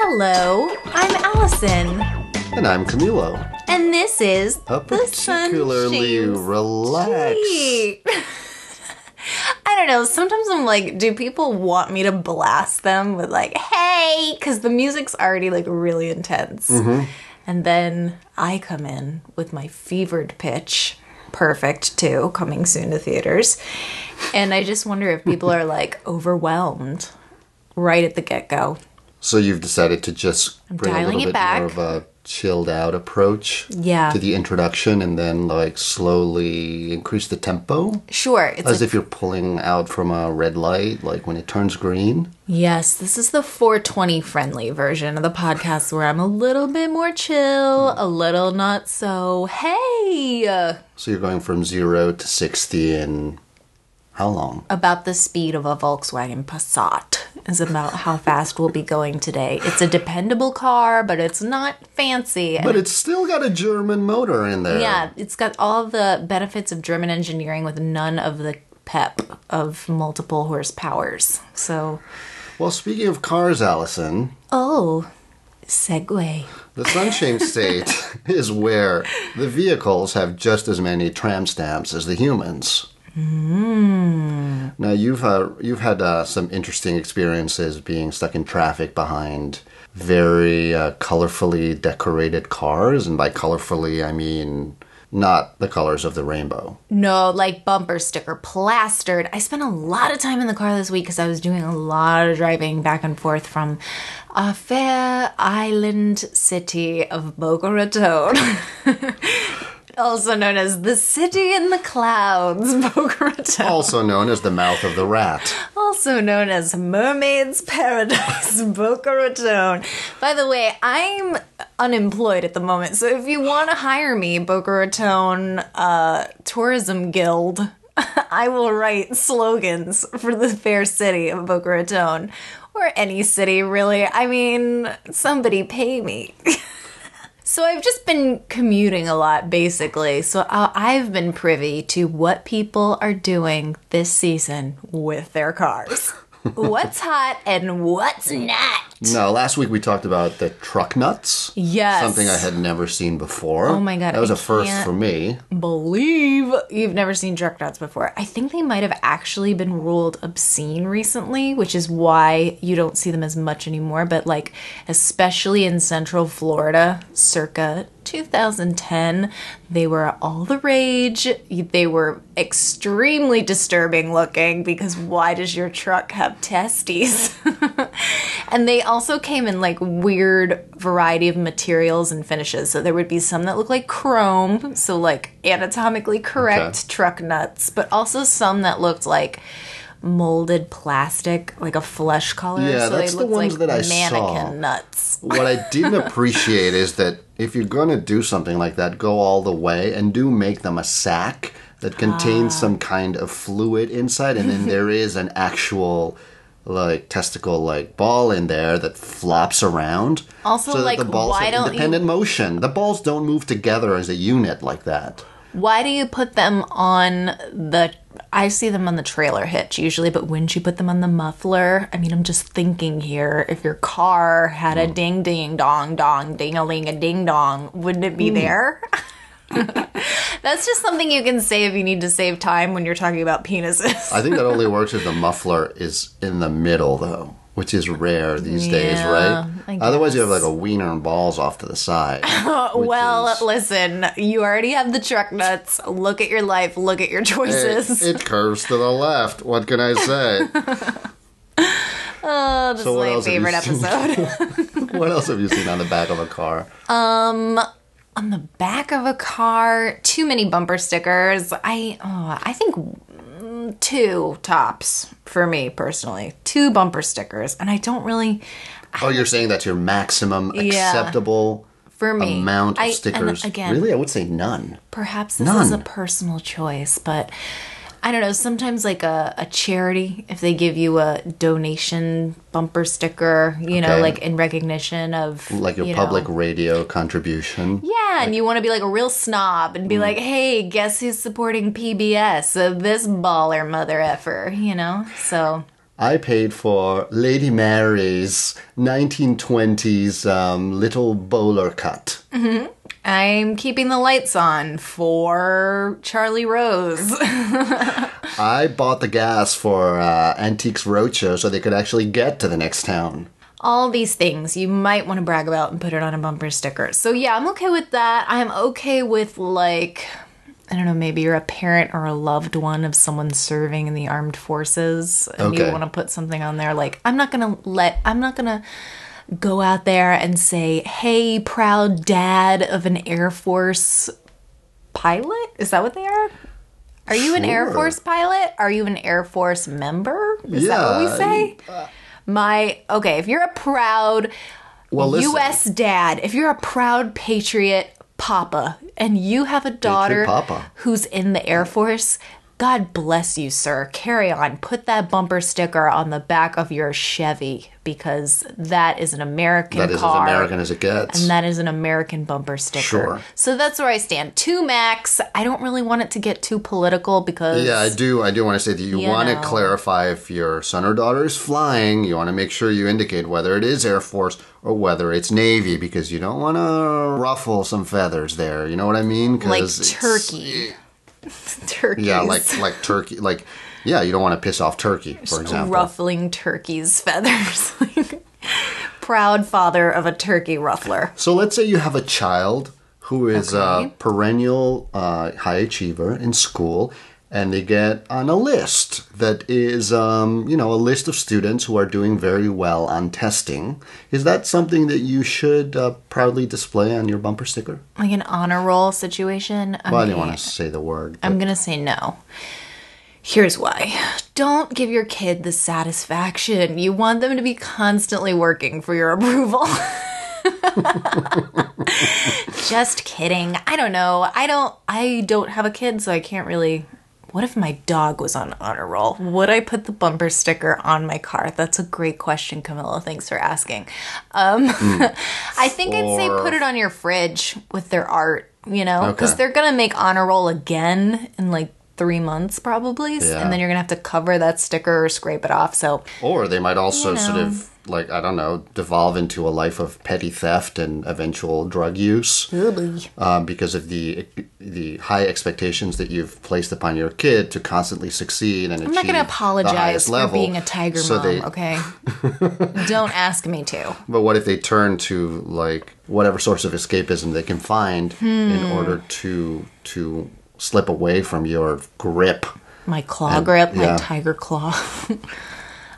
Hello, I'm Allison, And I'm Camilo. and this is A particularly relaxed. I don't know. Sometimes I'm like, do people want me to blast them with like, "Hey," because the music's already like really intense, Mm-hmm. And then I come in with my fevered pitch, perfect too, coming soon to theaters, and I just wonder if people are like overwhelmed right at the get go. So you've decided to just bring a little it bit back. more of a chilled out approach Yeah. to the introduction and then like slowly increase the tempo Sure, it's as if you're pulling out from a red light like when it turns green. Yes, this is the 420 friendly version of the podcast where I'm a little bit more chill, a little not so, hey, So you're going from 0 to 60 in how long? about the speed of a Volkswagen Passat is about how fast we'll be going today. It's a dependable car, but it's not fancy. But it's still got a German motor in there. yeah, it's got all the benefits of German engineering with none of the pep of multiple horsepowers. So, Well, speaking of cars, Allison, oh, segue. The Sunshine State is where the vehicles have just as many tram stamps as the humans. Now you've uh, you've had uh, some interesting experiences being stuck in traffic behind very uh, colorfully decorated cars, and by colorfully I mean not the colors of the rainbow. No, like bumper sticker plastered. I spent a lot of time in the car this week because I was doing a lot of driving back and forth from a fair island city of Boca Raton. also known as the city in the clouds, Boca Raton. Also known as the mouth of the rat. Also known as Mermaid's Paradise, Boca Raton. By the way, I'm unemployed at the moment, so if you want to hire me, Boca Raton uh, Tourism Guild, I will write slogans for the fair city of Boca Raton. Or any city, really. I mean, somebody pay me. So I've just been commuting a lot, basically. So uh, I've been privy to what people are doing this season with their cars. what's hot and what's not. No, last week we talked about the truck nuts. Yes. Something I had never seen before. Oh my God, That was I a first for me. Believe you've never seen truck nuts before. I think they might have actually been ruled obscene recently, which is why you don't see them as much anymore. But like, especially in Central Florida, circa 2010, they were all the rage. They were extremely disturbing looking because why does your truck have testes? and they also came in like weird variety of materials and finishes. So there would be some that look like chrome, so like anatomically correct Okay. truck nuts, but also some that looked like molded plastic, like a flesh color. Yeah, so that's they the ones like that I mannequin saw. nuts. what I didn't appreciate is that if you're going to do something like that, go all the way and do make them a sack that contains Ah. some kind of fluid inside, and then there is an actual like testicle like ball in there that flops around. Also, so like, the balls why don't you- independent motion. The balls don't move together as a unit like that. Why do you put them on the? I see them on the trailer hitch usually, but wouldn't you put them on the muffler? I mean, I'm just thinking here. If your car had a mm. ding ding dong dong ding a ling a ding dong, wouldn't it be mm. there? That's just something you can say if you need to save time when you're talking about penises. I think that only works if the muffler is in the middle, though, which is rare these days, right? Otherwise, you have like a wiener and balls off to the side. well, is- listen, you already have the truck nuts. Look at your life. Look at your choices. It, it curves to the left. What can I say? oh, this So is my else have you favorite episode. what else have you seen on the back of a car? Um, on the back of a car too many bumper stickers i oh, i think two tops for me personally two bumper stickers and i don't really Oh, you're saying that's your maximum Yeah. acceptable for me amount of I- and stickers? again really, I would say none. perhaps this is a None. personal choice but I don't know, sometimes like a, a charity, if they give you a donation bumper sticker, you know, like in recognition of Like your you know- public radio contribution. Yeah, and you want to be like a real snob and be Mm. like, hey, guess who's supporting PBS? Uh, this baller mother effer, you know? So, I paid for Lady Mary's 1920s um, little bowler cut. I'm keeping the lights on for Charlie Rose. I bought the gas for uh, Antiques Roadshow so they could actually get to the next town. All these things you might want to brag about and put it on a bumper sticker. So, yeah, I'm okay with that. I'm okay with, like, I don't know, maybe you're a parent or a loved one of someone serving in the armed forces and you want to put something on there. Like, I'm not going to let, I'm not going to go out there and say, hey, proud dad of an Air Force pilot? Is that what they are? Are you an Air Force pilot? Are you an Air Force member? Is that what we Yeah, say? My okay, if you're a proud Well, listen. US dad, if you're a proud patriot papa and you have a daughter papa. who's in the Air Force, God bless you, sir. Carry on. Put that bumper sticker on the back of your Chevy because that is an American That is car. as American as it gets. and that is an American bumper sticker. Sure. So that's where I stand. Two max. I don't really want it to get too political because yeah, I do. I do want to say that you, You want know. to clarify if your son or daughter is flying. You want to make sure you indicate whether it is Air Force or whether it's Navy because you don't want to ruffle some feathers there. You know what I mean? like it's- turkey. Turkeys. Yeah, like like turkey. Like yeah, you don't want to piss off turkey, for example. ruffling turkey's feathers. Proud father of a turkey ruffler. So let's say you have a child who is a perennial uh, high achiever in school, and they get on a list that is, um, you know, a list of students who are doing very well on testing. Is that something that you should uh, proudly display on your bumper sticker? Like an honor roll situation. Well, I didn't want to say the word. I'm gonna say no. Here's why. Don't give your kid the satisfaction. You want them to be constantly working for your approval. Just kidding. I don't know. I don't I don't have a kid, so I can't really what if my dog was on honor roll? Would I put the bumper sticker on my car? That's a great question, Camilla. Thanks for asking. Um, I think I'd say put it on your fridge with their art, you know, because Okay. they're gonna make honor roll again in like three months probably, Yeah. and then you're gonna have to cover that sticker or scrape it off. So Or they might also You sort of, like, I don't know, devolve into a life of petty theft and eventual drug use. um, because of the the high expectations that you've placed upon your kid to constantly succeed and I'm not achieve the apologize for level. being a tiger so mom, they, okay? Don't ask me to. But what if they turn to like whatever source of escapism they can find in Hmm. order to to slip away from your grip? My claw grip, my tiger claw.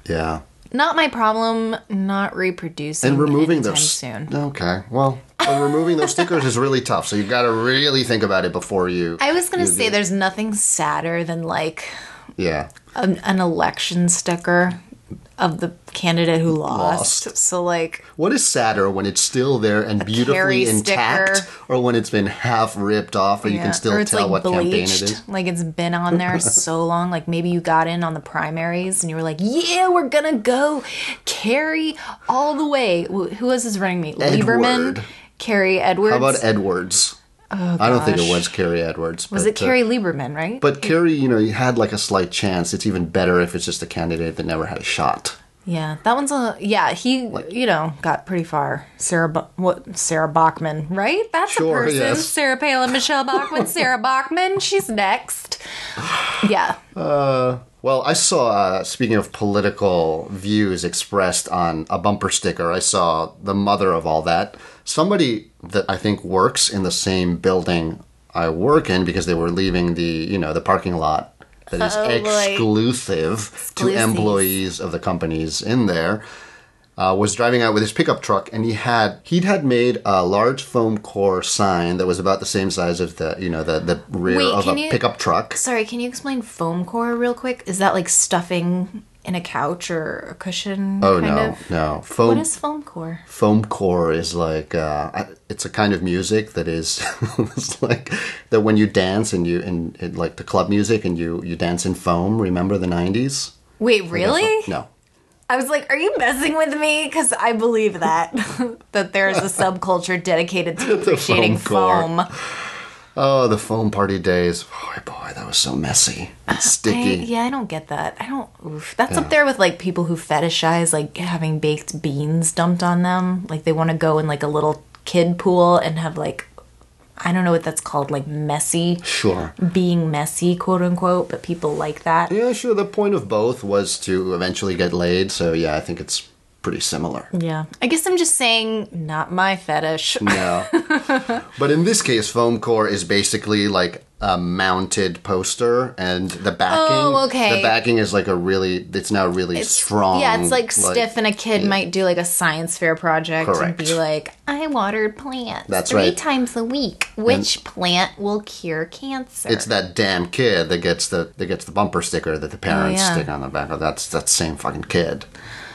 Yeah, not my problem. Not reproducing and removing those. soon. Okay, well, removing those stickers is really tough. So you've got to really think about it before you. I was gonna say there's nothing sadder than like Yeah. an, an election sticker of the candidate who lost. Lost. So like What is sadder when it's still there and beautifully intact, sticker. or when it's been half ripped off, or you can still tell like what campaign it bleached, is? like it's been on there so long. Like maybe you got in on the primaries and you were like, "Yeah, we're gonna go Kerry all the way." Who was his running mate? Lieberman, Edward. Kerry Edwards. How about Edwards? I don't think it was Kerry Edwards. was but, it uh, Lieberman? Right? But Kerry, you know, you had like a slight chance. It's even better if it's just a candidate that never had a shot. yeah, that one's a yeah. He you know got pretty far. Sarah what Sarah Bachmann, right? That's Sure, a person. yes. Sarah Palin, Michele Bachmann, Sarah Bachmann. She's next. Yeah. Well, I saw, uh, speaking of political views expressed on a bumper sticker, I saw the mother of all that. Somebody that I think works in the same building I work in because they were leaving the, you know, the parking lot that is Oh, boy. exclusive to employees of the companies in there. Uh, was driving out with his pickup truck, and he had he'd had made a large foam core sign that was about the same size as the you know the the rear Wait, of a you- pickup truck. Sorry, can you explain foam core real quick? Is that like stuffing in a couch or a cushion. Oh kind no, of? no. What Foam is foam core? foam core is like uh, it's a kind of music that is it's like that when you dance and you and, in like the club music and you you dance in foam. Remember the nineties? Wait, really? No. I was like, are you messing with me? Because I believe that that there is a subculture dedicated to appreciating foam foam. Oh, the foam party days. Boy, boy, that was so messy and uh, I, sticky. yeah, I don't get that. I don't. Oof. That's up there with like people who fetishize like having baked beans dumped on them. Like they want to go in like a little kid pool and have like I don't know what that's called, like messy, Sure. being messy, quote unquote. But people like that. Yeah, sure. The point of both was to eventually get laid. So yeah, I think it's pretty similar. Yeah, I guess I'm just saying, not my fetish. No. but in this case, foam core is basically like a mounted poster, and the backing. Oh, okay. The backing is like a really. It's now really strong. Yeah, it's like stiff, and a kid might do like a science fair project Correct. and be like, "I watered plants That's three right. times a week. Which plant will cure cancer?" It's that damn kid that gets the that gets the bumper sticker that the oh, parents Oh, yeah. stick on the back. of That's that same fucking kid.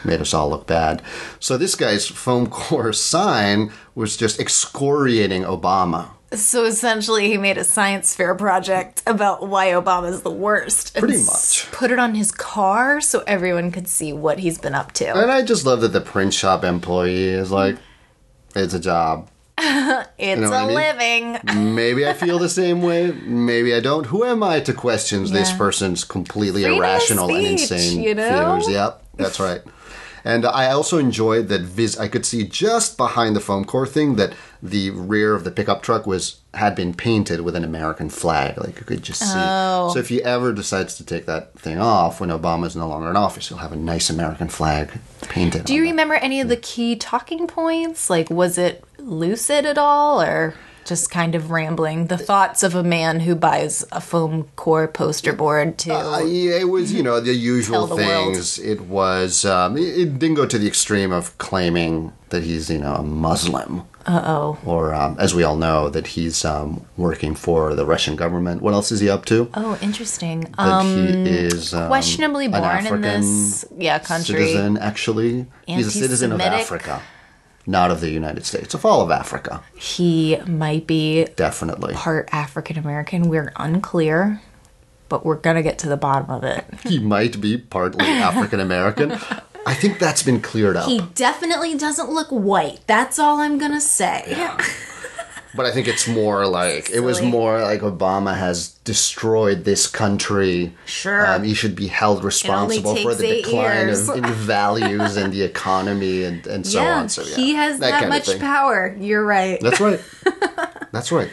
Made us all look bad. So this guy's foam core sign was just excoriating Obama. So essentially, he made a science fair project about why Obama's the worst. and Pretty much. Put it on his car so everyone could see what he's been up to. And I just love that the print shop employee is like, it's a job. It's know a I mean? living. Maybe I feel the same way. Maybe I don't. Who am I to question this person's completely Freedom irrational and insane you know? views? Yep, that's right. And I also enjoyed that Viz. I could see just behind the foam core thing that the rear of the pickup truck was had been painted with an American flag. Like you could just see. Oh. So if he ever decides to take that thing off when Obama's no longer in office, he'll have a nice American flag painted. Do you remember any of the key talking points? Like, was it lucid at all, or just kind of rambling? The thoughts of a man who buys a foam core poster board to. Uh, yeah, it was, you know, the usual the world. things. It was, um, it, it didn't go to the extreme of claiming that he's, you know, a Muslim. uh oh. Or, um, as we all know, that he's um, working for the Russian government. What else is he up to? Oh, interesting. That Um, he is um, questionably born in this yeah country. citizen. Actually, he's a citizen of Africa, not of the United States. Of all of Africa, He might be definitely. part African American. We're unclear, but we're gonna get to the bottom of it. He might be partly African American. I think that's been cleared up. He definitely doesn't look white. That's all I'm gonna say. But I think it's more like it was more like Obama has destroyed this country. Sure. um, he should be held responsible for the decline of in values and the economy and, and so yeah, on. So yeah, he has that, of much power. You're right. That's right. That's right.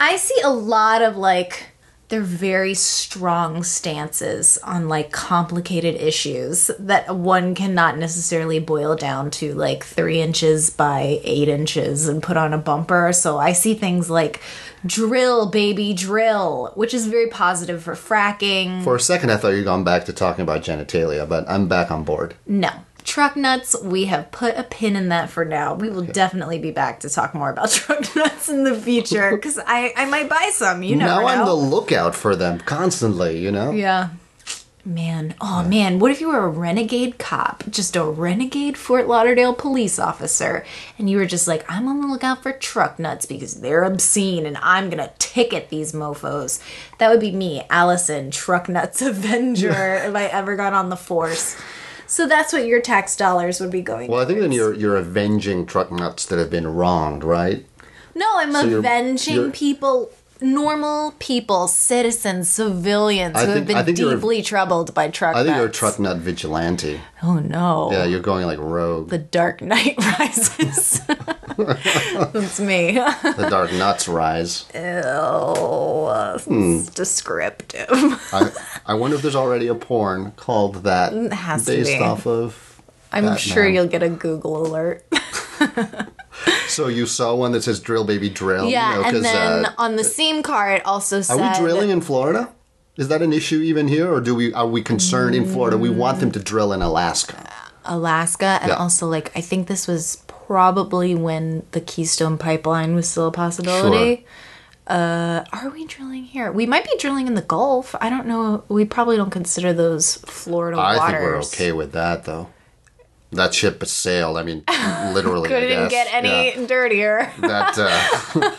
I see a lot of like they're very strong stances on like complicated issues that one cannot necessarily boil down to like three inches by eight inches and put on a bumper. So I see things like drill, baby, drill, which is very positive for fracking. For a second, I thought you'd gone back to talking about genitalia, but I'm back on board. No. Truck nuts, we have put a pin in that for now. We will definitely be back to talk more about truck nuts in the future because I, I might buy some. You know, now I'm the lookout for them constantly. You know. yeah. Man, oh man, what if you were a renegade cop, just a renegade Fort Lauderdale police officer, and you were just like, I'm on the lookout for truck nuts because they're obscene and I'm gonna ticket these mofos. That would be me, Allison, Truck Nuts Avenger, if I ever got on the force. So that's what your tax dollars would be going. Well, I think then you're you're avenging truck nuts that have been wronged, right? No, I'm So you're- avenging you're- people, normal people, citizens, civilians I who think- have been deeply troubled by truck I think you're a truck nut vigilante. Oh no. Yeah, you're going like rogue. The Dark Knight Rises. That's me. the dark nuts rise. oh, Hmm. descriptive. I, I wonder if there's already a porn called that It has to based off of. I'm sure you'll get a Google alert. So you saw one that says "drill, baby, drill." yeah, you know, and then uh, on the same car it also said are we drilling in Florida? Is that an issue even here, or do we are we concerned in Florida? We want them to drill in Alaska. Alaska and Yeah. also like I think this was probably when the Keystone pipeline was still a possibility. Uh, are we drilling here? We might be drilling in the Gulf. I don't know. We probably don't consider those Florida I waters. think we're okay with that, though. That ship sailed. I mean, literally. I Couldn't get any Yeah. dirtier. That uh,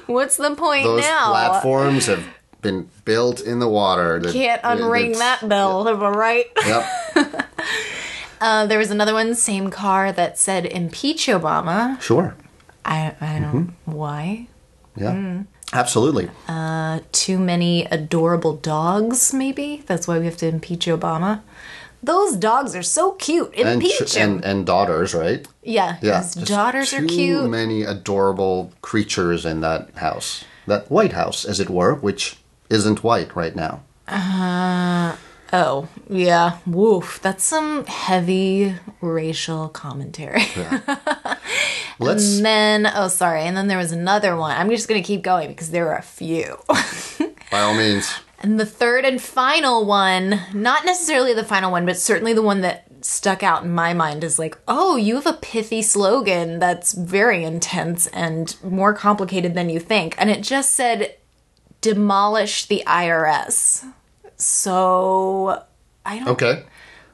What's the point those now? platforms have been built in the water. That- Can't unring that bell, am I right? Yep. Uh, there was another one, same car that said impeach Obama. Sure. I I don't Mm-hmm. why. Yeah. Mm. Absolutely. Too many adorable dogs, maybe. That's why we have to impeach Obama. Those dogs are so cute. and, Impeach ch- and and daughters, right? yeah, Yeah. his daughters are cute. too many adorable creatures in that house. That White House, as it were, which isn't white right now. Uh, oh, yeah. Woof. That's some heavy racial commentary. Let's And then, oh, sorry. And then there was another one. I'm just going to keep going because there are a few. by all means. And the third and final one, not necessarily the final one, but certainly the one that stuck out in my mind is like, oh, you have a pithy slogan that's very intense and more complicated than you think. And it just said, demolish the IRS. So, I don't Okay.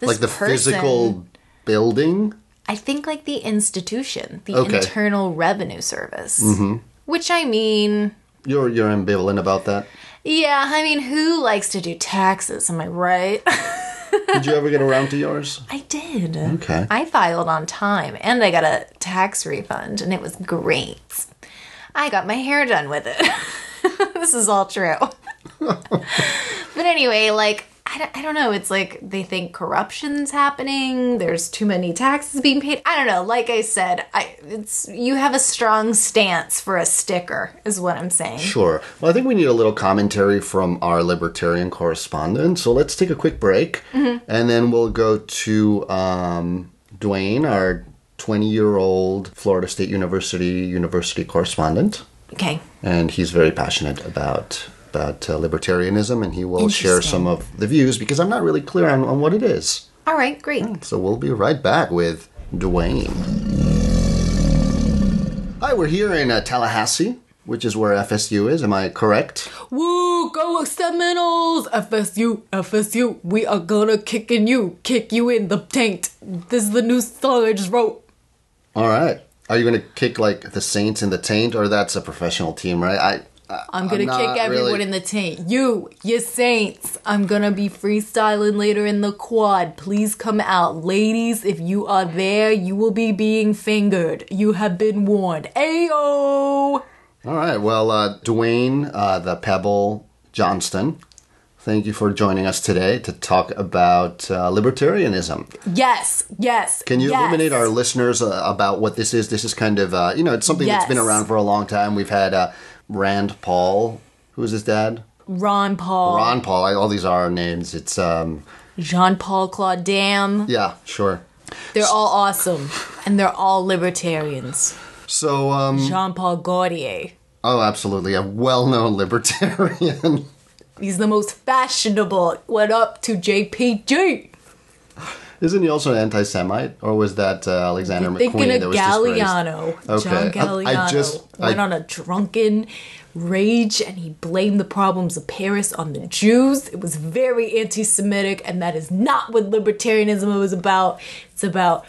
Like the person- physical building. I think like the institution, the Okay. Internal Revenue Service. Mm-hmm. Which I mean, You're you're ambivalent about that. Yeah, I mean, who likes to do taxes? Am I right? Did you ever get around to yours? I did. Okay. I filed on time and I got a tax refund and it was great. I got my hair done with it. this is all true. but anyway, like, I don't, I don't know. It's like they think corruption's happening. There's too many taxes being paid. I don't know. Like I said, I it's you have a strong stance for a sticker, is what I'm saying. Sure. Well, I think we need a little commentary from our libertarian correspondent. So let's take a quick break, Mm-hmm. and then we'll go to um, Dwayne, our 20-year-old Florida State University university correspondent, Okay. and he's very passionate about about uh, libertarianism, and he will share some of the views because I'm not really clear on, on what it is. All right. Great. So we'll be right back with Dwayne. Hi, we're here in uh, Tallahassee, which is where FSU is. Am I correct? Woo, go Seminoles! FSU, FSU, we are gonna kick in you, kick you in the taint. This is the new song I just wrote. All right. Are you going to kick like the Saints in the taint, or that's a professional team, right? I. I'm gonna not kick everyone really- in the taint. You, you saints. I'm gonna be freestyling later in the quad. Please come out. Ladies, if you are there, you will be being fingered. You have been warned. Ayo! All right. Well, uh, Dwayne, uh, the Pebble Johnson, thank you for joining us today to talk about uh, libertarianism. Yes, yes. Can you yes. illuminate our listeners uh, about what this is? This is kind of, uh, you know, it's something that's been around for a long time. We've had uh, Rand Paul, who is his dad? Ron Paul, Ron Paul. I, all these are names. It's, um, Jean Paul Claude Dam. yeah, sure. They're all awesome, and they're all libertarians. So, um, Jean Paul Gaultier. oh, absolutely, a well-known libertarian. He's the most fashionable. What up to JPG? Isn't he also an anti-Semite, or was that uh, Alexander Thinking McQueen of that was disgraced? Galliano. Okay. John I- Galliano I just- went I- on a drunken rage and he blamed the problems of Paris on the Jews. It was very anti Semitic, and that is not what libertarianism was about. It's about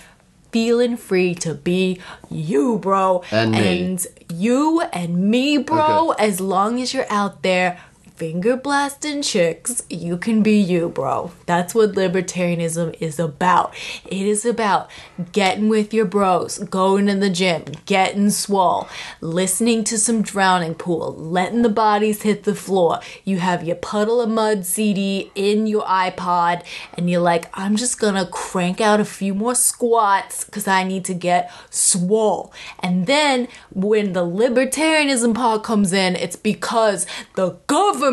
feeling free to be you, bro. And me. And you and me, bro, Okay. as long as you're out there finger blasting chicks, you can be you, bro. That's what libertarianism is about. It is about getting with your bros, going to the gym, getting swole, listening to some drowning pool, letting the bodies hit the floor. You have your puddle of mud CD in your iPod, and you're like, I'm just gonna crank out a few more squats because I need to get swole. And then when the libertarianism part comes in, it's because the government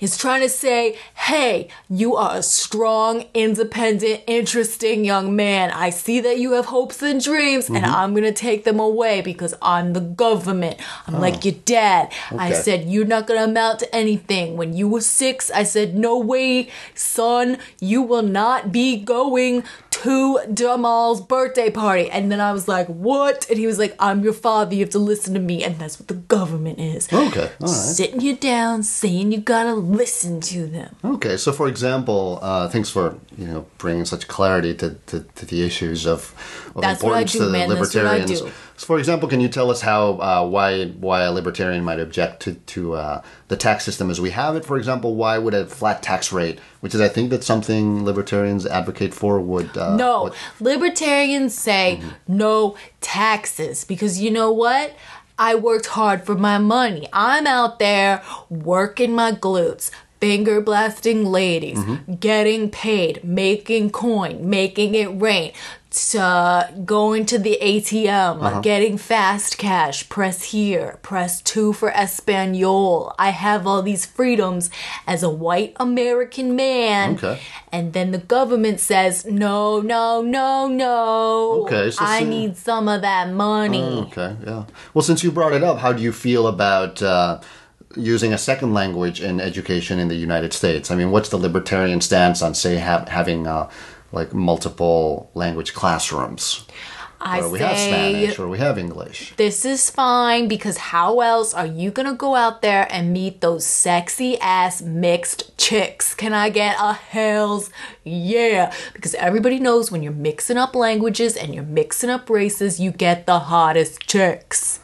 is trying to say, hey, you are a strong, independent, interesting young man. I see that you have hopes and dreams, and mm-hmm. I'm gonna take them away because I'm the government. I'm like oh. your dad. I said, you're not gonna amount to anything. When you were six, I said, no way, son, you will not be going to Jamal's birthday party. And then I was like, what? And he was like, I'm your father. You have to listen to me. And that's what the government is. Okay, all right. Sitting you down, saying you gotta listen to them. Okay, so for example, uh, thanks for you know bringing such clarity to, to, to the issues of, of That's importance do, to the man. That's what I libertarians. So, for example, can you tell us how uh, why why a libertarian might object to to uh, the tax system as we have it? For example, why would a flat tax rate, which is I think that's something libertarians advocate for, would uh, No, would- libertarians say no taxes because you know what? I worked hard for my money. I'm out there working my glutes, finger blasting ladies, getting paid, making coin, making it rain, to going to the ATM, getting fast cash, press here, press two for Espanol. I have all these freedoms as a white American man. Okay. And then the government says, no, no, no, no. Okay, so I see- need some of that money. Okay, yeah. Well, since you brought it up, how do you feel about uh, using a second language in education in the United States? I mean, what's the libertarian stance on, say, ha- having uh, like multiple language classrooms? I Or we say, have Spanish or we have English. this is fine because how else are you gonna go out there and meet those sexy ass mixed chicks? Can I get a hell's yeah? Because everybody knows when you're mixing up languages and you're mixing up races, you get the hottest chicks.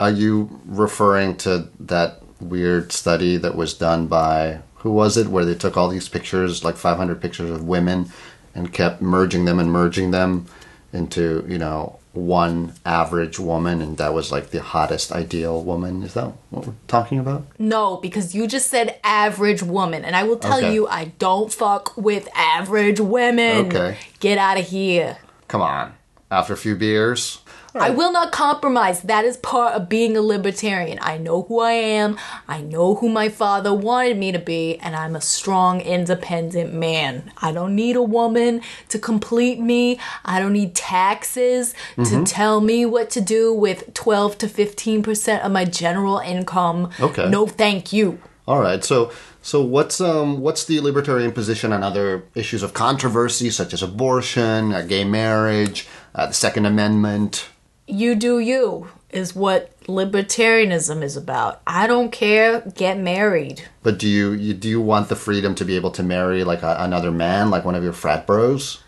Are you referring to that weird study that was done by who was it, where they took all these pictures, like 500 pictures of women, and kept merging them and merging them into, you know, one average woman, and that was like the hottest ideal woman? Is that what we're talking about? No, because you just said average woman, and I will tell Okay. you, I don't fuck with average women. Okay. Get out of here. Come on. After a few beers? I will not compromise. That is part of being a libertarian. I know who I am. I know who my father wanted me to be, and I'm a strong, independent man. I don't need a woman to complete me. I don't need taxes Mm-hmm. to tell me what to do with 12 to 15% of my general income. Okay. No, thank you. All right. So so what's um what's the libertarian position on other issues of controversy such as abortion, uh, gay marriage, uh, the Second Amendment? You do you is what libertarianism is about. I don't care. Get married. But do you, you do you want the freedom to be able to marry like a, another man, like one of your frat bros?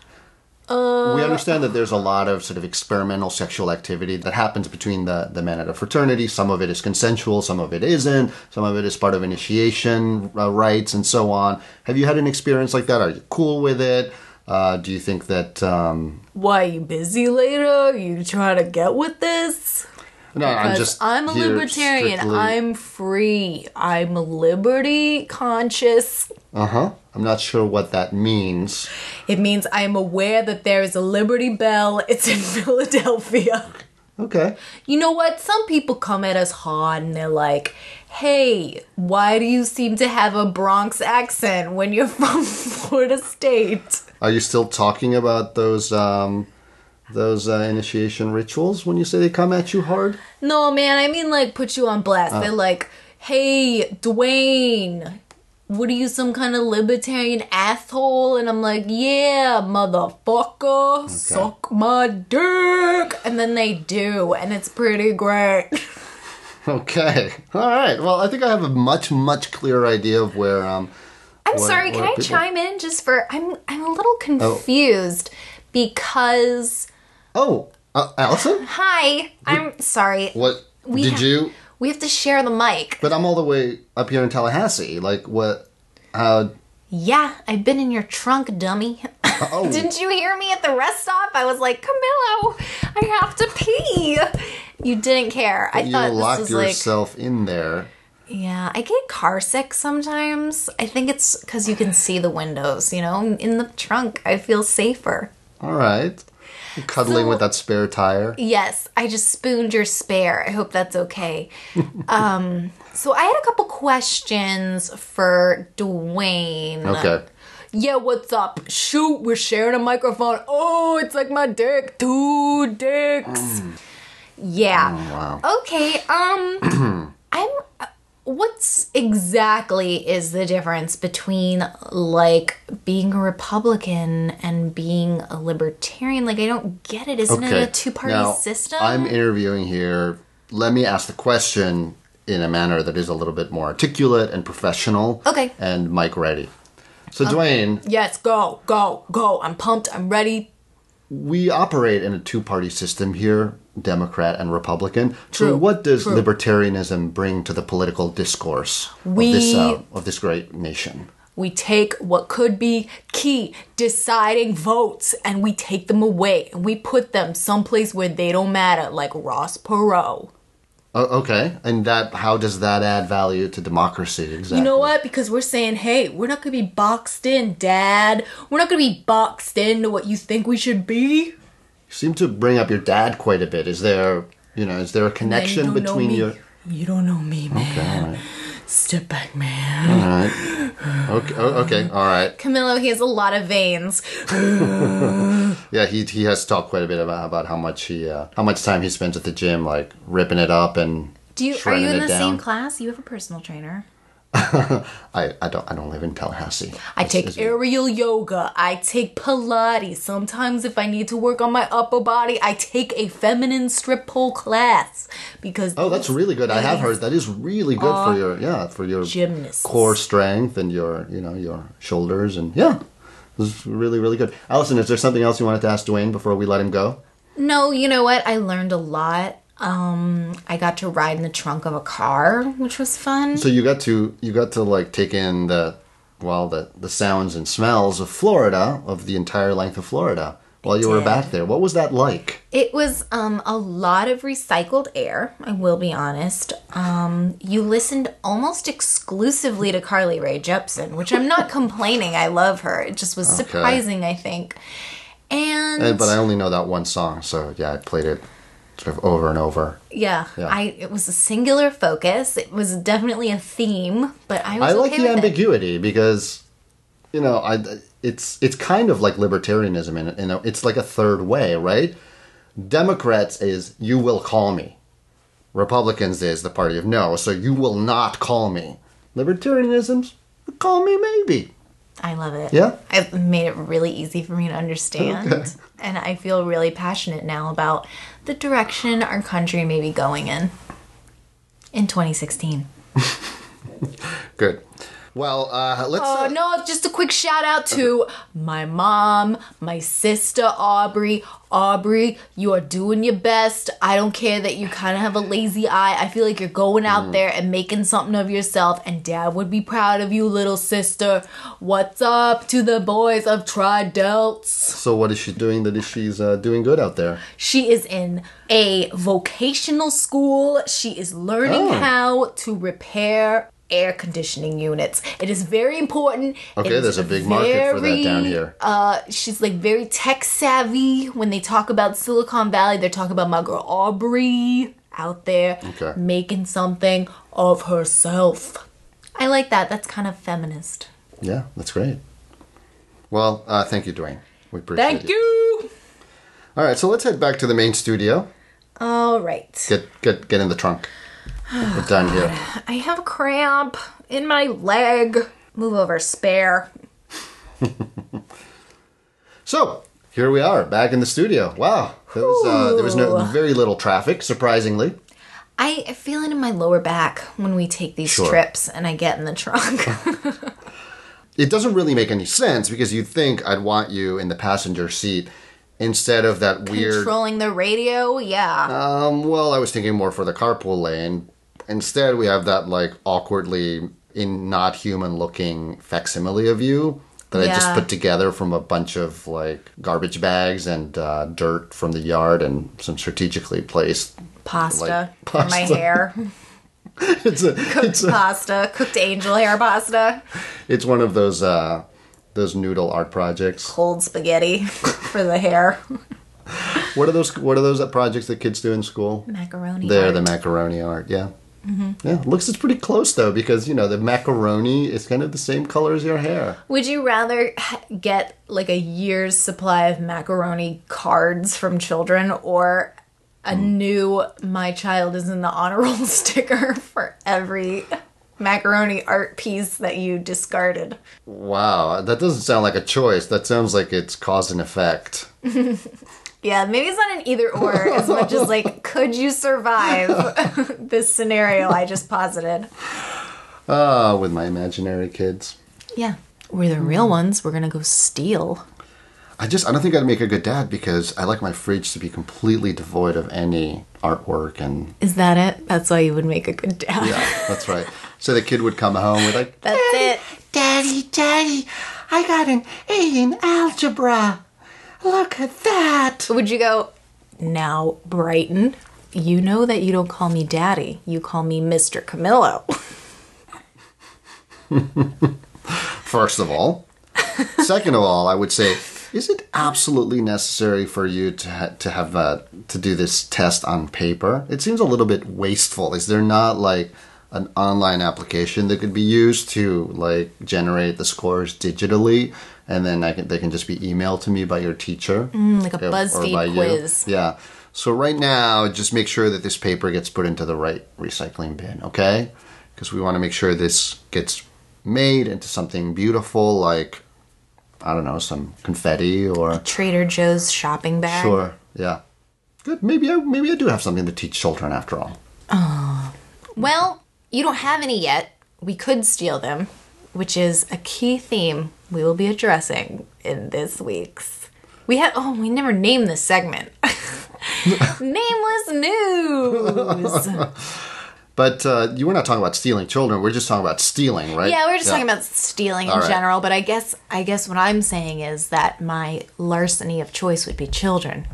Uh, we understand that there's a lot of sort of experimental sexual activity that happens between the, the men at a fraternity. Some of it is consensual, some of it isn't. Some of it is part of initiation uh, rites and so on. Have you had an experience like that? Are you cool with it? Uh, do you think that? Um, Why you busy later? You trying to get with this? no, I'm just. I'm a libertarian. strictly- I'm free. I'm liberty conscious. Uh huh. I'm not sure what that means. It means I am aware that there is a Liberty Bell. It's in Philadelphia. Okay. You know what? Some people come at us hard and they're like, hey, why do you seem to have a Bronx accent when you're from Florida State? Are you still talking about those um, those uh, initiation rituals when you say they come at you hard? No, man, I mean like put you on blast. They're like, hey, Dwayne, what are you, some kind of libertarian asshole? And I'm like, yeah, motherfucker, suck my dick. And then they do, and it's pretty great. Okay. All right. Well, I think I have a much much clearer idea of where um. I'm what- sorry, what can I people- chime in just for I'm I'm a little confused because Oh, uh, Allison. hi, I'm sorry. What We did you? We have to share the mic. But I'm all the way up here in Tallahassee. Like what? How? Yeah, I've been in your trunk, dummy. Oh. Didn't you hear me at the rest stop? I was like, Camilo, I have to pee. You didn't care. I you thought locked was like, yourself in there. Yeah, I get car sick sometimes. I think it's because you can see the windows, you know? In the trunk, I feel safer. All right. Cuddling So- with that spare tire. Yes, I just spooned your spare. I hope that's okay. um, so I had a couple questions for Dwayne. Okay. Yeah, what's up? Shoot, we're sharing a microphone. Oh, it's like my dick. Two dicks. Yeah. Wow. Okay, um I'm what's exactly is the difference between like being a Republican and being a libertarian? Like, I don't get it. Isn't it a two party now, system? I'm interviewing here. Let me ask the question in a manner that is a little bit more articulate and professional. Okay. And Mike ready. So, Dwayne, yes, go, go, go. I'm pumped. I'm ready. we operate in a two party system here Democrat and Republican. True, So, what does true. libertarianism bring to the political discourse We- of, this, uh, of this great nation? We take what could be key deciding votes and we take them away and we put them someplace where they don't matter, like Ross Perot. Okay. And that how does that add value to democracy exactly? You know what? Because we're saying, hey, we're not gonna be boxed in, Dad. We're not gonna be boxed into what you think we should be. You seem to bring up your dad quite a bit. Is there, you know, is there a Man, you connection between your You don't know me, man. Okay, all right. Step back, man. All right. Okay. okay. All right. Camilo, he has a lot of veins. Yeah, he he has talked quite a bit about about how much he uh, how much time he spends at the gym, like ripping it up and Do you are you in the down. same class? You have a personal trainer. I, I don't I don't live in Tallahassee. I Is- take is it- aerial yoga. I take Pilates. Sometimes, if I need to work on my upper body, I take a feminine strip pole class because Oh, that's really good. I have heard that is really good for your yeah for your Gymnasts. core strength and your you know your shoulders and yeah, this is really really good. Allison, is there something else you wanted to ask Dwayne before we let him go? No, you know what? I learned a lot. Um, I got to ride in the trunk of a car, which was fun. So you got to you got to like take in the well the the sounds and smells of Florida of the entire length of Florida while you were back there. What was that like? It was um, a lot of recycled air, I will be honest. Um, you listened almost exclusively to Carly Rae Jepsen, which I'm not complaining. I love her. It just was surprising, I think. And, And, but I only know that one song, so yeah, I played it sort of over and over. yeah, Yeah. I it was a singular focus. It was definitely a theme, but I was I like okay the with it. ambiguity because you know I it's it's kind of like libertarianism in you know it's like a third way, right? Democrats is you will call me. Republicans is the party of no, so you will not call me. Libertarianism's call me maybe. I love it. Yeah? I've made it really easy for me to understand. Okay. And I feel really passionate now about the direction our country may be going in in 2016. Good. Well, uh, let's. Oh uh, no, just a quick shout out to my mom, my sister Aubrey. Aubrey, you are doing your best. I don't care that you kind of have a lazy eye. I feel like you're going out there and making something of yourself, and dad would be proud of you, little sister. What's up to the boys of Tridelts? So what is she doing that is she's uh, doing good out there? She is in a vocational school. She is learning Oh. how to repair air conditioning units. It is very important. Okay, there's a big market for that down here. Uh, she's like very tech savvy. When they talk about Silicon Valley, they're talking about my girl Aubrey out there Okay. making something of herself. I like that. That's kind of feminist. Yeah, that's great. Well, uh, thank you, Dwayne. We appreciate Thank it. Thank you. All right, so let's head back to the main studio. All right. Get get get in the trunk. We're done here. I have a cramp in my leg. Move over, spare. So here we are, back in the studio. Wow, there was uh, there was no very little traffic, surprisingly. I feel it in my lower back when we take these Sure. trips and I get in the trunk. It doesn't really make any sense because you'd think I'd want you in the passenger seat instead of that weird. Controlling the radio, yeah. Um, well, I was thinking more for the carpool lane. Instead, we have that like awkwardly in not human looking facsimile of you that I just put together from a bunch of like garbage bags and uh, dirt from the yard and some strategically placed. pasta like for my hair. It's a, Cooked it's a, pasta. Cooked angel hair pasta. it's one of those uh, those noodle art projects. Cold spaghetti for the hair. What are those? What are those projects that kids do in school? Macaroni. They're art. the macaroni art, yeah. Yeah, looks it's pretty close though because you know the macaroni is kind of the same color as your hair. Would you rather get like a year's supply of macaroni cards from children or a Hmm. new my child is in the honor roll sticker for every macaroni art piece that you discarded. Wow, that doesn't sound like a choice. That sounds like it's cause and effect. Yeah, maybe it's not an either or as much as like, could you survive this scenario I just posited? Ah, with my imaginary kids. Yeah. We're the real ones. We're gonna go steal. I just I don't think I'd make a good dad because I like my fridge to be completely devoid of any artwork and Is that it? That's why you would make a good dad. yeah, that's right. So the kid would come home with like That's it. Daddy, Daddy, I got an A in algebra. Look at that. Would you go, now, Brighton, you know that you don't call me daddy. You call me Mr. Camilo. First of all, second of all, I would say, is it absolutely necessary for you to ha- to have uh, to do this test on paper? It seems a little bit wasteful. Is there not like an online application that could be used to like generate the scores digitally, and then I can, they can just be emailed to me by your teacher, mm, like a BuzzFeed by you. Yeah. So right now, just make sure that this paper gets put into the right recycling bin, okay? Because we want to make sure this gets made into something beautiful, like I don't know, some confetti or Trader Joe's shopping bag. sure, yeah. Good. Maybe I maybe I do have something to teach children after all. Well, you don't have any yet. We could steal them, which is a key theme we will be addressing in this week's. We have oh, we never named this segment. Nameless news. But uh, you were not talking about stealing children. We're just talking about stealing, right? Yeah, we were just talking about stealing in All right. general, but I guess I guess what I'm saying is that my larceny of choice would be children.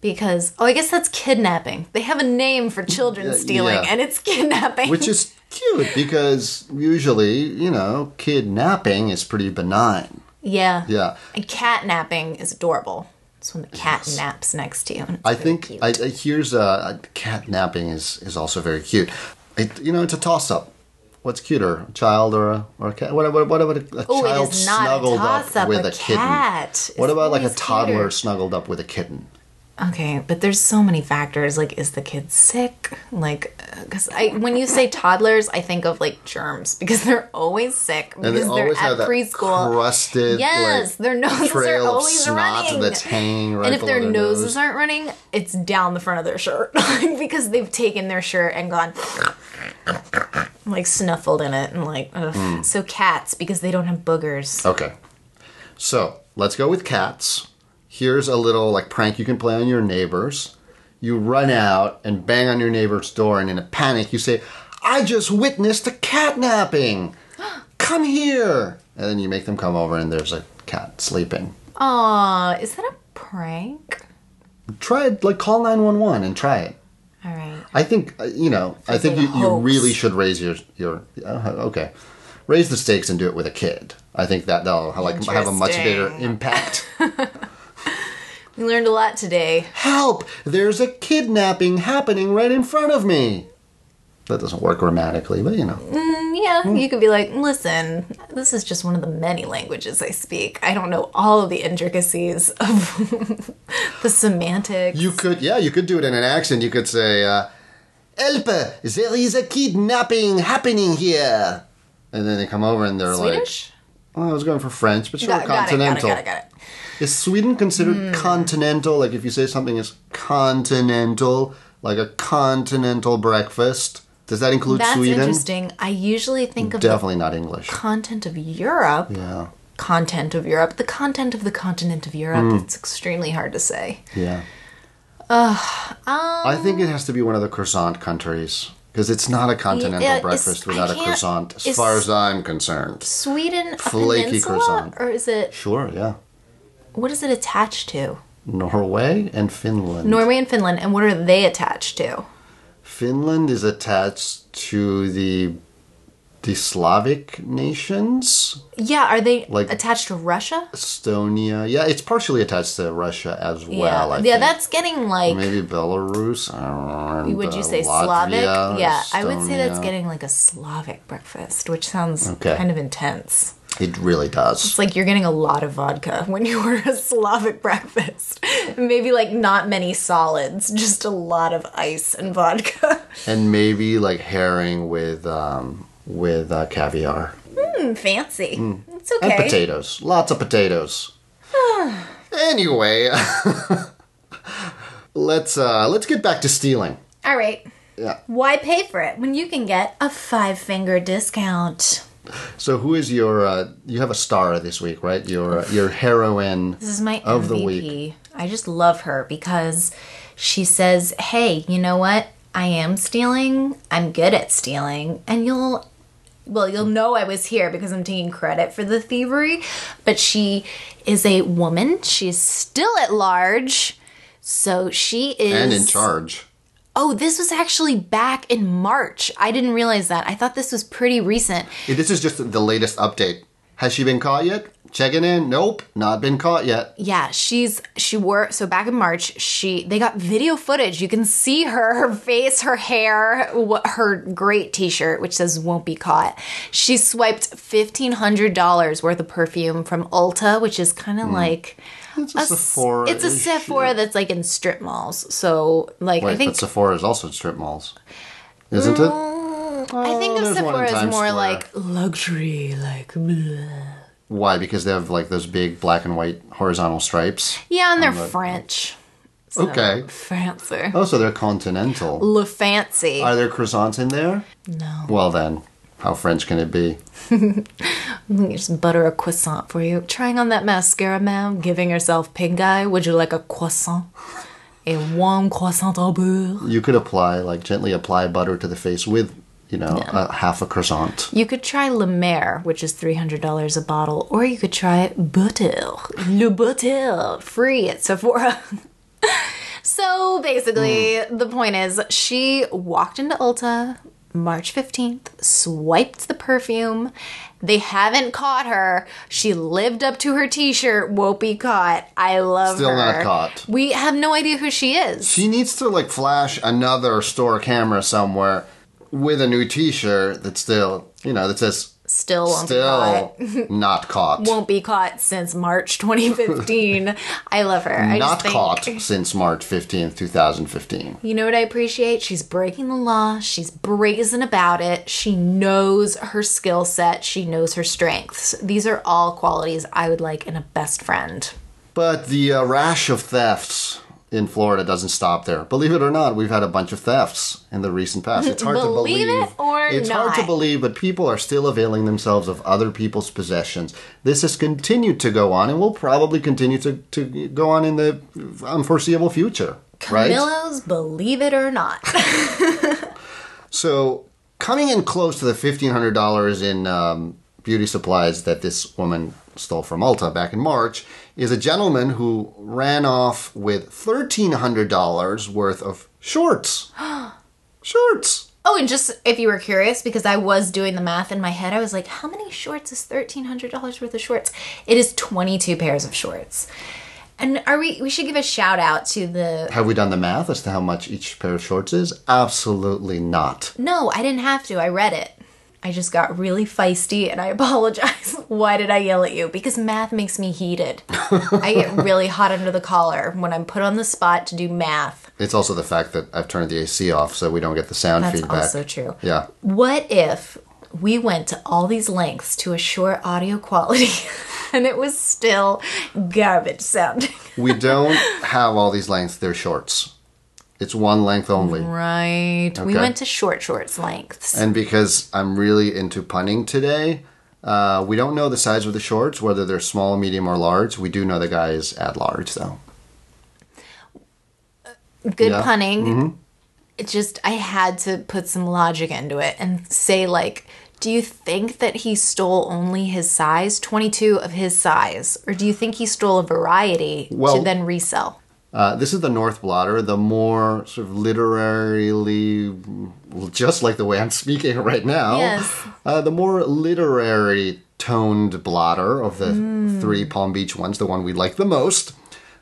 Because oh, I guess that's kidnapping. They have a name for children stealing, yeah. and it's kidnapping. Which is cute because usually, you know, kidnapping is pretty benign. yeah, Yeah. And catnapping is adorable. It's when the cat naps next to you. I think. I, I here's uh, cat napping is is also very cute. It, you know, it's a toss up. What's cuter, a child or a or a cat? What what what about a, a Oh, child it is not a snuggled up with a, a, kitten? cat. What about like a toddler cuter. snuggled up with a kitten? Okay, but there's so many factors. Like, is the kid sick? Like, because I when you say toddlers, I think of like germs because they're always sick And because they they're at preschool. crusted, Yes, like, their noses are always running. that's hanging right and if their their noses nose. aren't running, it's down the front of their shirt because they've taken their shirt and gone like snuffled in it and like. Ugh. Hmm. So cats because they don't have boogers. Okay. So let's go with cats. Here's a little like prank you can play on your neighbors. You run out and bang on your neighbor's door, and in a panic, you say, I just witnessed a catnapping. Come here. And then you make them come over, and there's a cat sleeping. Aw, is that a prank? Try it, like call 911 and try it. All right. I think, uh, you know, I think you, you really should raise your, your uh, okay. Raise the stakes and do it with a kid. I think that that'll like have a much bigger impact. We learned a lot today. Help! There's a kidnapping happening right in front of me. That doesn't work grammatically, but you know. Mm, yeah, Hmm. you could be like, listen, this is just one of the many languages I speak. I don't know all of the intricacies of the semantics. You could, yeah, you could do it in an accent. You could say, uh, Help! There is a kidnapping happening here. And then they come over and they're Swedish? like, oh, I was going for French, but sure, Got, it, got it, continental. got it, got it. Is Sweden considered Hmm. continental? Like if you say something is continental, like a continental breakfast, does that include That's Sweden? interesting. I usually think of Definitely not English. content of Europe. Yeah, Content of Europe. The content of the continent of Europe. Hmm. It's extremely hard to say. yeah. Um, I think it has to be one of the croissant countries because it's not a continental Yeah, breakfast without a croissant, as far as I'm concerned. Sweden, Flaky croissant. Or is it, Sure, yeah. What is it attached to? Norway and Finland. Norway and Finland, and what are they attached to? Finland is attached to the the Slavic nations, Yeah, are they Like- attached to Russia? Estonia. Yeah, it's partially attached to Russia as well. I yeah, think. that's getting like. maybe Belarus. I don't know. Would you uh, say Latvia, Slavic? Yeah, I would say that's getting like a Slavic breakfast, which sounds Okay. kind of intense. It really does. It's like you're getting a lot of vodka when you order a Slavic breakfast. Maybe like not many solids, just a lot of ice and vodka. And maybe like herring with um, with uh, caviar Mm, fancy. It's okay. and potatoes. Lots of potatoes. anyway, let's uh, let's get back to stealing. All right. Yeah. Why pay for it when you can get a five finger discount? So who is your? Uh, you have a star this week, right? Your uh, your heroine This is my of MVP. the week. I just love her because she says, "Hey, you know what? I am stealing. I'm good at stealing, and you'll." Well, you'll know I was here because I'm taking credit for the thievery, but she is a woman. She's still at large. So she is and in charge. Oh, this was actually back in March. I didn't realize that. I thought this was pretty recent. Yeah, This is just the latest update. Has she been caught yet? Checking in. Nope, not been caught yet. Yeah, she's she wore so back in March, she they got video footage. You can see her, her face, her hair, what her great t-shirt which says won't be caught. She swiped $1500 worth of perfume from Ulta, which is kind of hmm. like It's a, s- Sephora. It's a Sephora that's like in strip malls. So like Wait, I think but Sephora is also in strip malls, isn't it? Mm, I oh, think Oh, of one in Sephora as Times more Square. like luxury, like bleh. Why? Because they have like those big black and white horizontal stripes. Yeah, and they're French. So, Okay. Fancy. Oh, so they're continental. Le fancy. Are there croissants in there? no. Well then, how French can it be? Let me just butter a croissant for you. Trying on that mascara, ma'am. Giving herself pink eye. Would you like a croissant? A warm croissant au beurre. You could apply like gently apply butter to the face with, you know, a half a croissant. You could try Le Mer, which is $300 a bottle, or you could try Butter. Le Butter. Free at Sephora. so basically, hmm. the point is she walked into Ulta March 15th, swiped the perfume. They haven't caught her. She lived up to her t shirt, won't be caught. I love Still her. not caught. We have no idea who she is. She needs to like flash another store camera somewhere with a new T-shirt that still, you know, that says Still be caught. not caught. won't be caught since March 2015. I love her. I not just think, caught since March 15th, 2015. You know what I appreciate? She's breaking the law. She's brazen about it. She knows her skill set. She knows her strengths. These are all qualities I would like in a best friend. But the uh, rash of thefts in Florida doesn't stop there. Believe it or not, we've had a bunch of thefts in the recent past. It's hard to Believe believe. it or it's hard to believe, but people are still availing themselves of other people's possessions. This has continued to go on and will probably continue to, to go on in the unforeseeable future. Right? Believe It or Not. So, coming in close to the $1,500 in um, beauty supplies that this woman stole from Ulta back in March is a gentleman who ran off with $1,300 worth of shorts. shorts! oh, and just if you were curious, because I was doing the math in my head, I was like, how many shorts is $1,300 worth of shorts? It is 22 pairs of shorts. And are we, we should give a shout out to the Have we done the math as to how much each pair of shorts is? Absolutely not. No, I didn't have to. I read it. I just got really feisty and I apologize. Why did I yell at you? Because math makes me heated. I get really hot under the collar when I'm put on the spot to do math. It's also the fact that I've turned the AC off so we don't get the sound That's feedback. That's also true. Yeah. What if we went to all these lengths to assure audio quality and it was still garbage sounding? We don't have all these lengths, they're shorts. It's one length only. Right. We went to short shorts lengths. And because I'm really into punning today, uh, we don't know the size of the shorts, whether they're small, medium, or large. We do know the guy is at large, though. good Yeah. punning. It just I had to put some logic into it and say like, do you think that he stole only his size, 22 of his size, or do you think he stole a variety Well- to then resell? Uh, this is the North Blotter, the more sort of literarily, just like the way I'm speaking right now. Yes. Uh, the more literary toned blotter of the three Palm Beach ones, the one we like the most.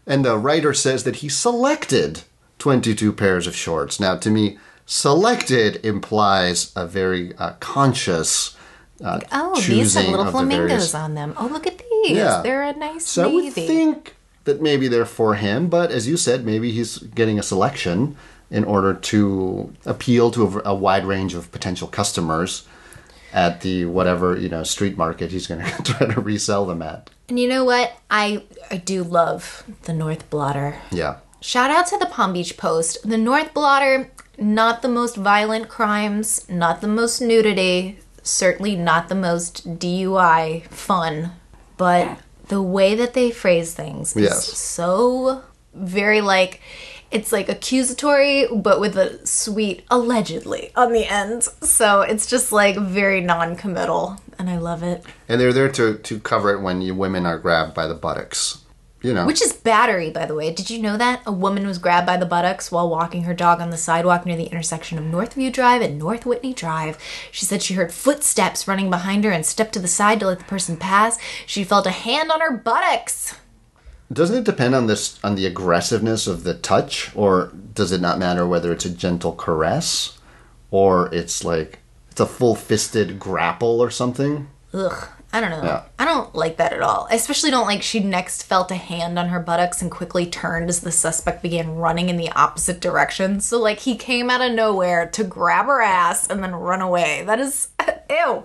And the writer says that he selected 22 pairs of shorts. Now, to me, selected implies a very uh, conscious uh, Oh, these have little flamingos various- on them. Oh, look at these. Yeah. They're a nice So I would think that maybe they're for him, but as you said, maybe he's getting a selection in order to appeal to a, a wide range of potential customers at the whatever you know street market he's going to try to resell them at. and you know what? I I do love the North Blotter. Yeah. Shout out to the Palm Beach Post. The North Blotter, not the most violent crimes, not the most nudity, certainly not the most DUI fun, but the way that they phrase things is Yes. so very like it's like accusatory but with a sweet allegedly on the end. So it's just like very non-committal and I love it. And they're there to, to cover it when you women are grabbed by the buttocks. You know. Which is battery, by the way. Did you know that? A woman was grabbed by the buttocks while walking her dog on the sidewalk near the intersection of Northview Drive and North Whitney Drive. She said she heard footsteps running behind her and stepped to the side to let the person pass. She felt a hand on her buttocks. Doesn't it depend on this on the aggressiveness of the touch, or does it not matter whether it's a gentle caress, or it's like it's a full fisted grapple or something? Ugh, I don't know. Yeah. I don't like that at all. I especially don't like she next felt a hand on her buttocks and quickly turned as the suspect began running in the opposite direction. So, like, he came out of nowhere to grab her ass and then run away. That is, ew.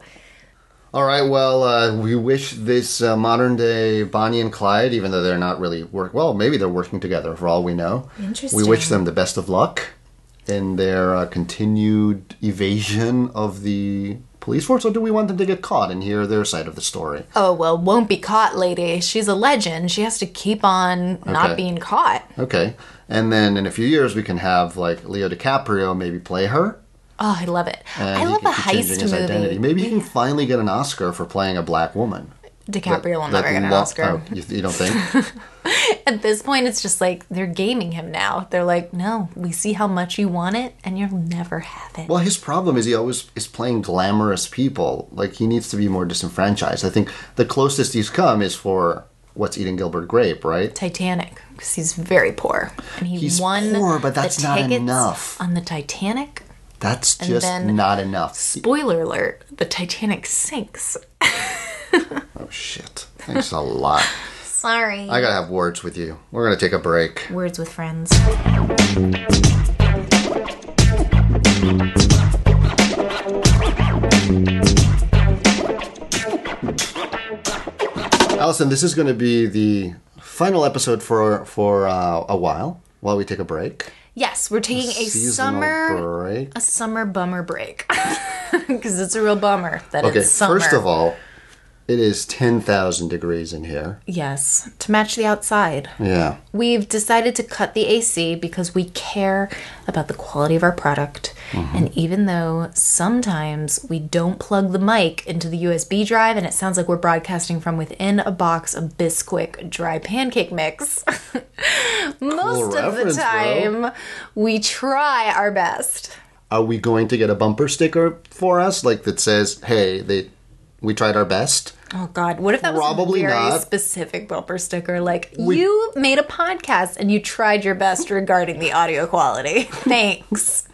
All right, well, uh, we wish this uh, modern day Bonnie and Clyde, even though they're not really work. Well, maybe they're working together for all we know. Interesting. We wish them the best of luck in their uh, continued evasion of the police force, or do we want them to get caught and hear their side of the story? Oh, well, won't be caught, lady. She's a legend. She has to keep on not Okay. being caught. Okay, and then in a few years we can have like Leo DiCaprio maybe play her. Oh, I love it. And I love a can keep changing heist movie. Identity. Maybe he can finally get an Oscar for playing a black woman. DiCaprio will never get an lo- Oscar. Oh, you, you don't think? At this point, it's just like they're gaming him now. They're like, no, we see how much you want it, and you'll never have it. Well, his problem is he always is playing glamorous people. Like he needs to be more disenfranchised. I think the closest he's come is for What's Eating Gilbert Grape, right? Titanic, because he's very poor, and he He's won. poor, but that's not enough. on the Titanic. That's just then- not enough. Spoiler alert: the Titanic sinks. Oh shit! Thanks a lot. Sorry. I gotta have words with you. We're gonna take a break. Words with friends. Allison, this is going to be the final episode for for uh, a while while we take a break. Yes, we're taking a Seasonal summer break. a summer bummer break because it's a real bummer that Okay, it's summer. first of all, it is ten thousand degrees in here. yes, to match the outside. Yeah. We've decided to cut the AC because we care about the quality of our product. Mm-hmm. And even though sometimes we don't plug the mic into the USB drive and it sounds like we're broadcasting from within a box of Bisquick dry pancake mix, most of the reference, bro. time we try our best. Are we going to get a bumper sticker for us, like that says, "Hey, they, we tried our best." Oh God! What if that was Probably a very not. specific bumper sticker? Like you made a podcast and you tried your best regarding the audio quality. Thanks.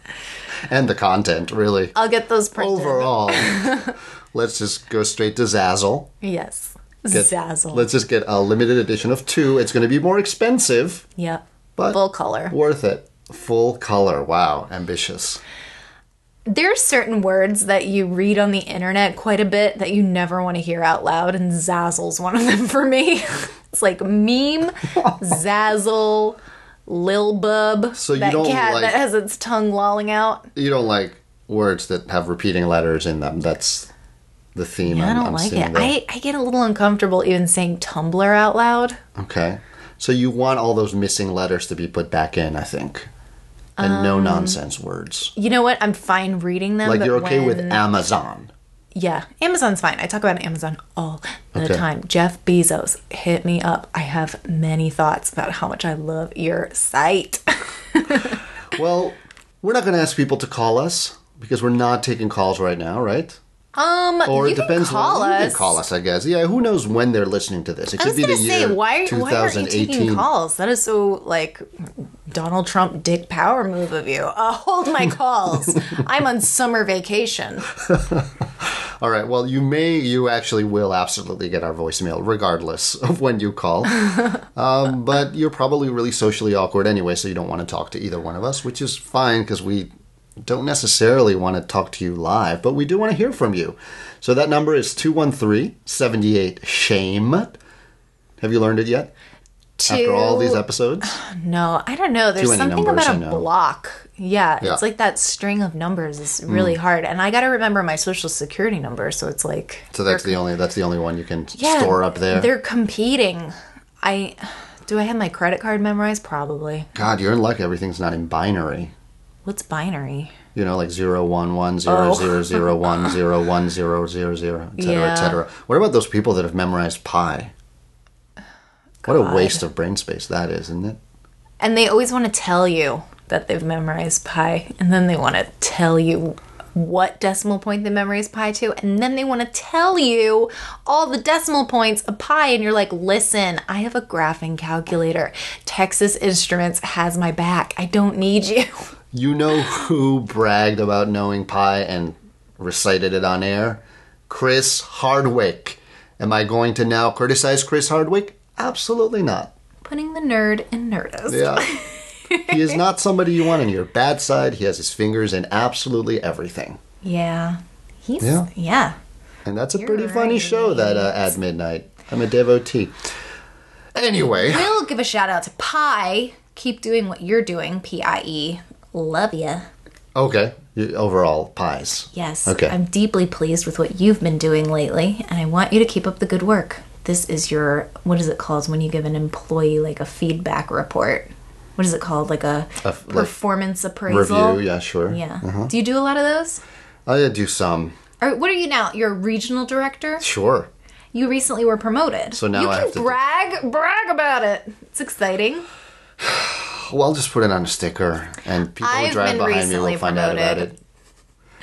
And the content, really. I'll get those printed. Overall, let's just go straight to Zazzle. Yes. Get- Zazzle. Let's just get a limited edition of two. It's going to be more expensive, Yep. but Full color. worth it. Full color. Wow, ambitious. There are certain words that you read on the internet quite a bit that you never want to hear out loud, and Zazzle's one of them for me. it's like meme, Zazzle, Lil Bub. So you that don't cat like- that has its tongue lolling out. You don't like words that have repeating letters in them. That's the theme. I I'm, don't I'm like seeing it. there. I, I get a little uncomfortable even saying Tumblr out loud. Okay. So you want all those missing letters to be put back in, I think. And Um, no nonsense words. You know what? I'm fine reading them. Like you're okay with Amazon. Yeah, Amazon's fine. I talk about Amazon all the Okay. time. Jeff Bezos, hit me up. I have many thoughts about how much I love your site. Well, we're not going to ask people to call us because we're not taking calls right now, right? Um, Or it depends call when you can call us, I guess. Yeah, who knows when they're listening to this? It I could was be the say, year why, why aren't you taking calls? That is so like Donald Trump dick power move of you. Uh, hold my calls. I'm on summer vacation. All All right. Well, you may, you actually will absolutely get our voicemail, regardless of when you call. um, but you're probably really socially awkward anyway, so you don't want to talk to either one of us, which is fine because we don't necessarily want to talk to you live, but we do want to hear from you. So that number is 213 78 Shame. Have you learned it yet? After all these episodes? No, I don't know. There's something numbers, about a block. Yeah, Yeah. Mm. it's like that string of numbers is really hard, and I got to remember my social security number. So it's like So that's the only that's the only one you can yeah, store up there. They're competing. I do. I have my credit card memorized. Probably. God, you're in luck. Everything's not in binary. What's binary? You know, like zero one one zero Oh. zero zero one zero one zero zero zero, et cetera, Yeah. et cetera. What about those people that have memorized pi? What a waste of brain space that is, isn't it? And they always want to tell you that they've memorized pi, and then they want to tell you what decimal point they memorized pi to, and then they want to tell you all the decimal points of pi, and you're like, listen, I have a graphing calculator. Texas Instruments has my back. I don't need you. You know who bragged about knowing pi and recited it on air? Chris Hardwick. Am I going to now criticize Chris Hardwick? Absolutely not. Putting the nerd in nerdist. Yeah. he is not somebody you want on your bad side. He has his fingers in absolutely everything. Yeah. He's, Yeah. yeah. And that's a You're pretty funny show, that uh, at midnight. I'm a devotee. Anyway, We'll give a shout out to Pi. Keep doing what you're doing, P I E. Love ya. okay. Overall, pies. Yes. Okay. I'm deeply pleased with what you've been doing lately, and I want you to keep up the good work. This is your what is it called when you give an employee like a feedback report? What is it called? Like a, A f- like performance appraisal? Review, yeah, sure. Yeah. Uh-huh. Do you do a lot of those? I do some. Or what are you now? You're a regional director? Sure. You recently were promoted. So now you I can have to do- brag brag about it. It's exciting. Well, I'll just put it on a sticker, and people who I've drive behind me will find out about it.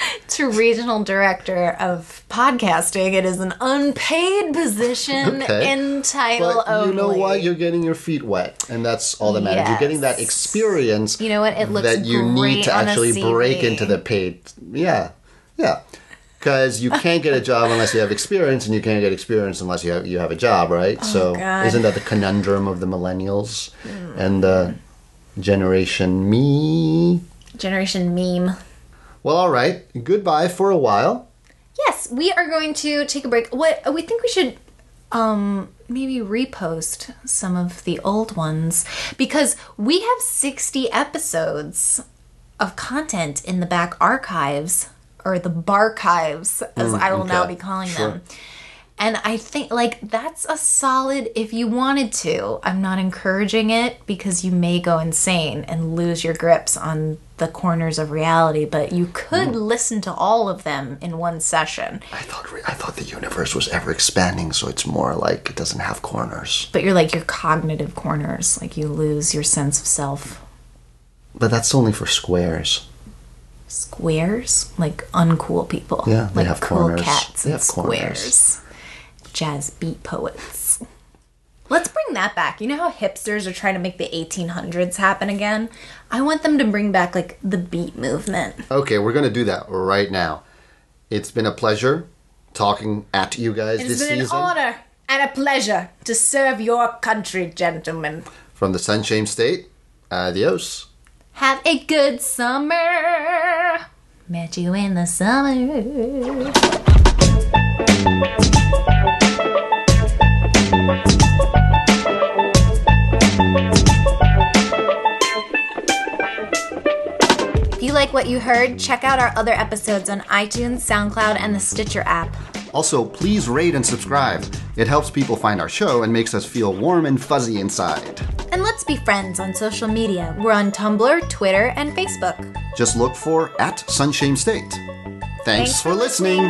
to regional director of podcasting. It is an unpaid position Okay. in title But only. you know what? You're getting your feet wet, and that's all that matters. You're getting that experience. You know what? It looks that you need to actually break into the paid. Yeah, yeah. Because you can't get a job unless you have experience, and you can't get experience unless you have you have a job, right? Oh, so Oh, God. isn't that the conundrum of the millennials hmm. and the generation me? Generation meme. Well, all right. Goodbye for a while. Yes, we are going to take a break. What we think we should um maybe repost some of the old ones because we have 60 episodes of content in the back archives or the barchives as I will now be calling Sure. them. And I think like that's a solid if you wanted to. I'm not encouraging it because you may go insane and lose your grips on the corners of reality, but you could mm. listen to all of them in one session. I thought re- I thought the universe was ever expanding, so it's more like it doesn't have corners. But you're like your cognitive corners, like you lose your sense of self. But that's only for squares. Squares, like uncool people. Yeah, they like have cool corners. cats They and have corners. Jazz beat poets. Let's bring that back. You know how hipsters are trying to make the 1800s happen again? I want them to bring back like the beat movement. Okay, we're gonna do that right now. It's been a pleasure talking at you guys It's this been season an honor and a pleasure to serve your country, gentlemen. from the Sunshine State. Adios. Have a good summer. Met you in the summer. If you like what you heard, check out our other episodes on iTunes, SoundCloud, and the Stitcher app. Also, please rate and subscribe. It helps people find our show and makes us feel warm and fuzzy inside. And let's be friends on social media. We're on Tumblr, Twitter, and Facebook. Just look for at Sunshame State. Thanks, Thanks for listening.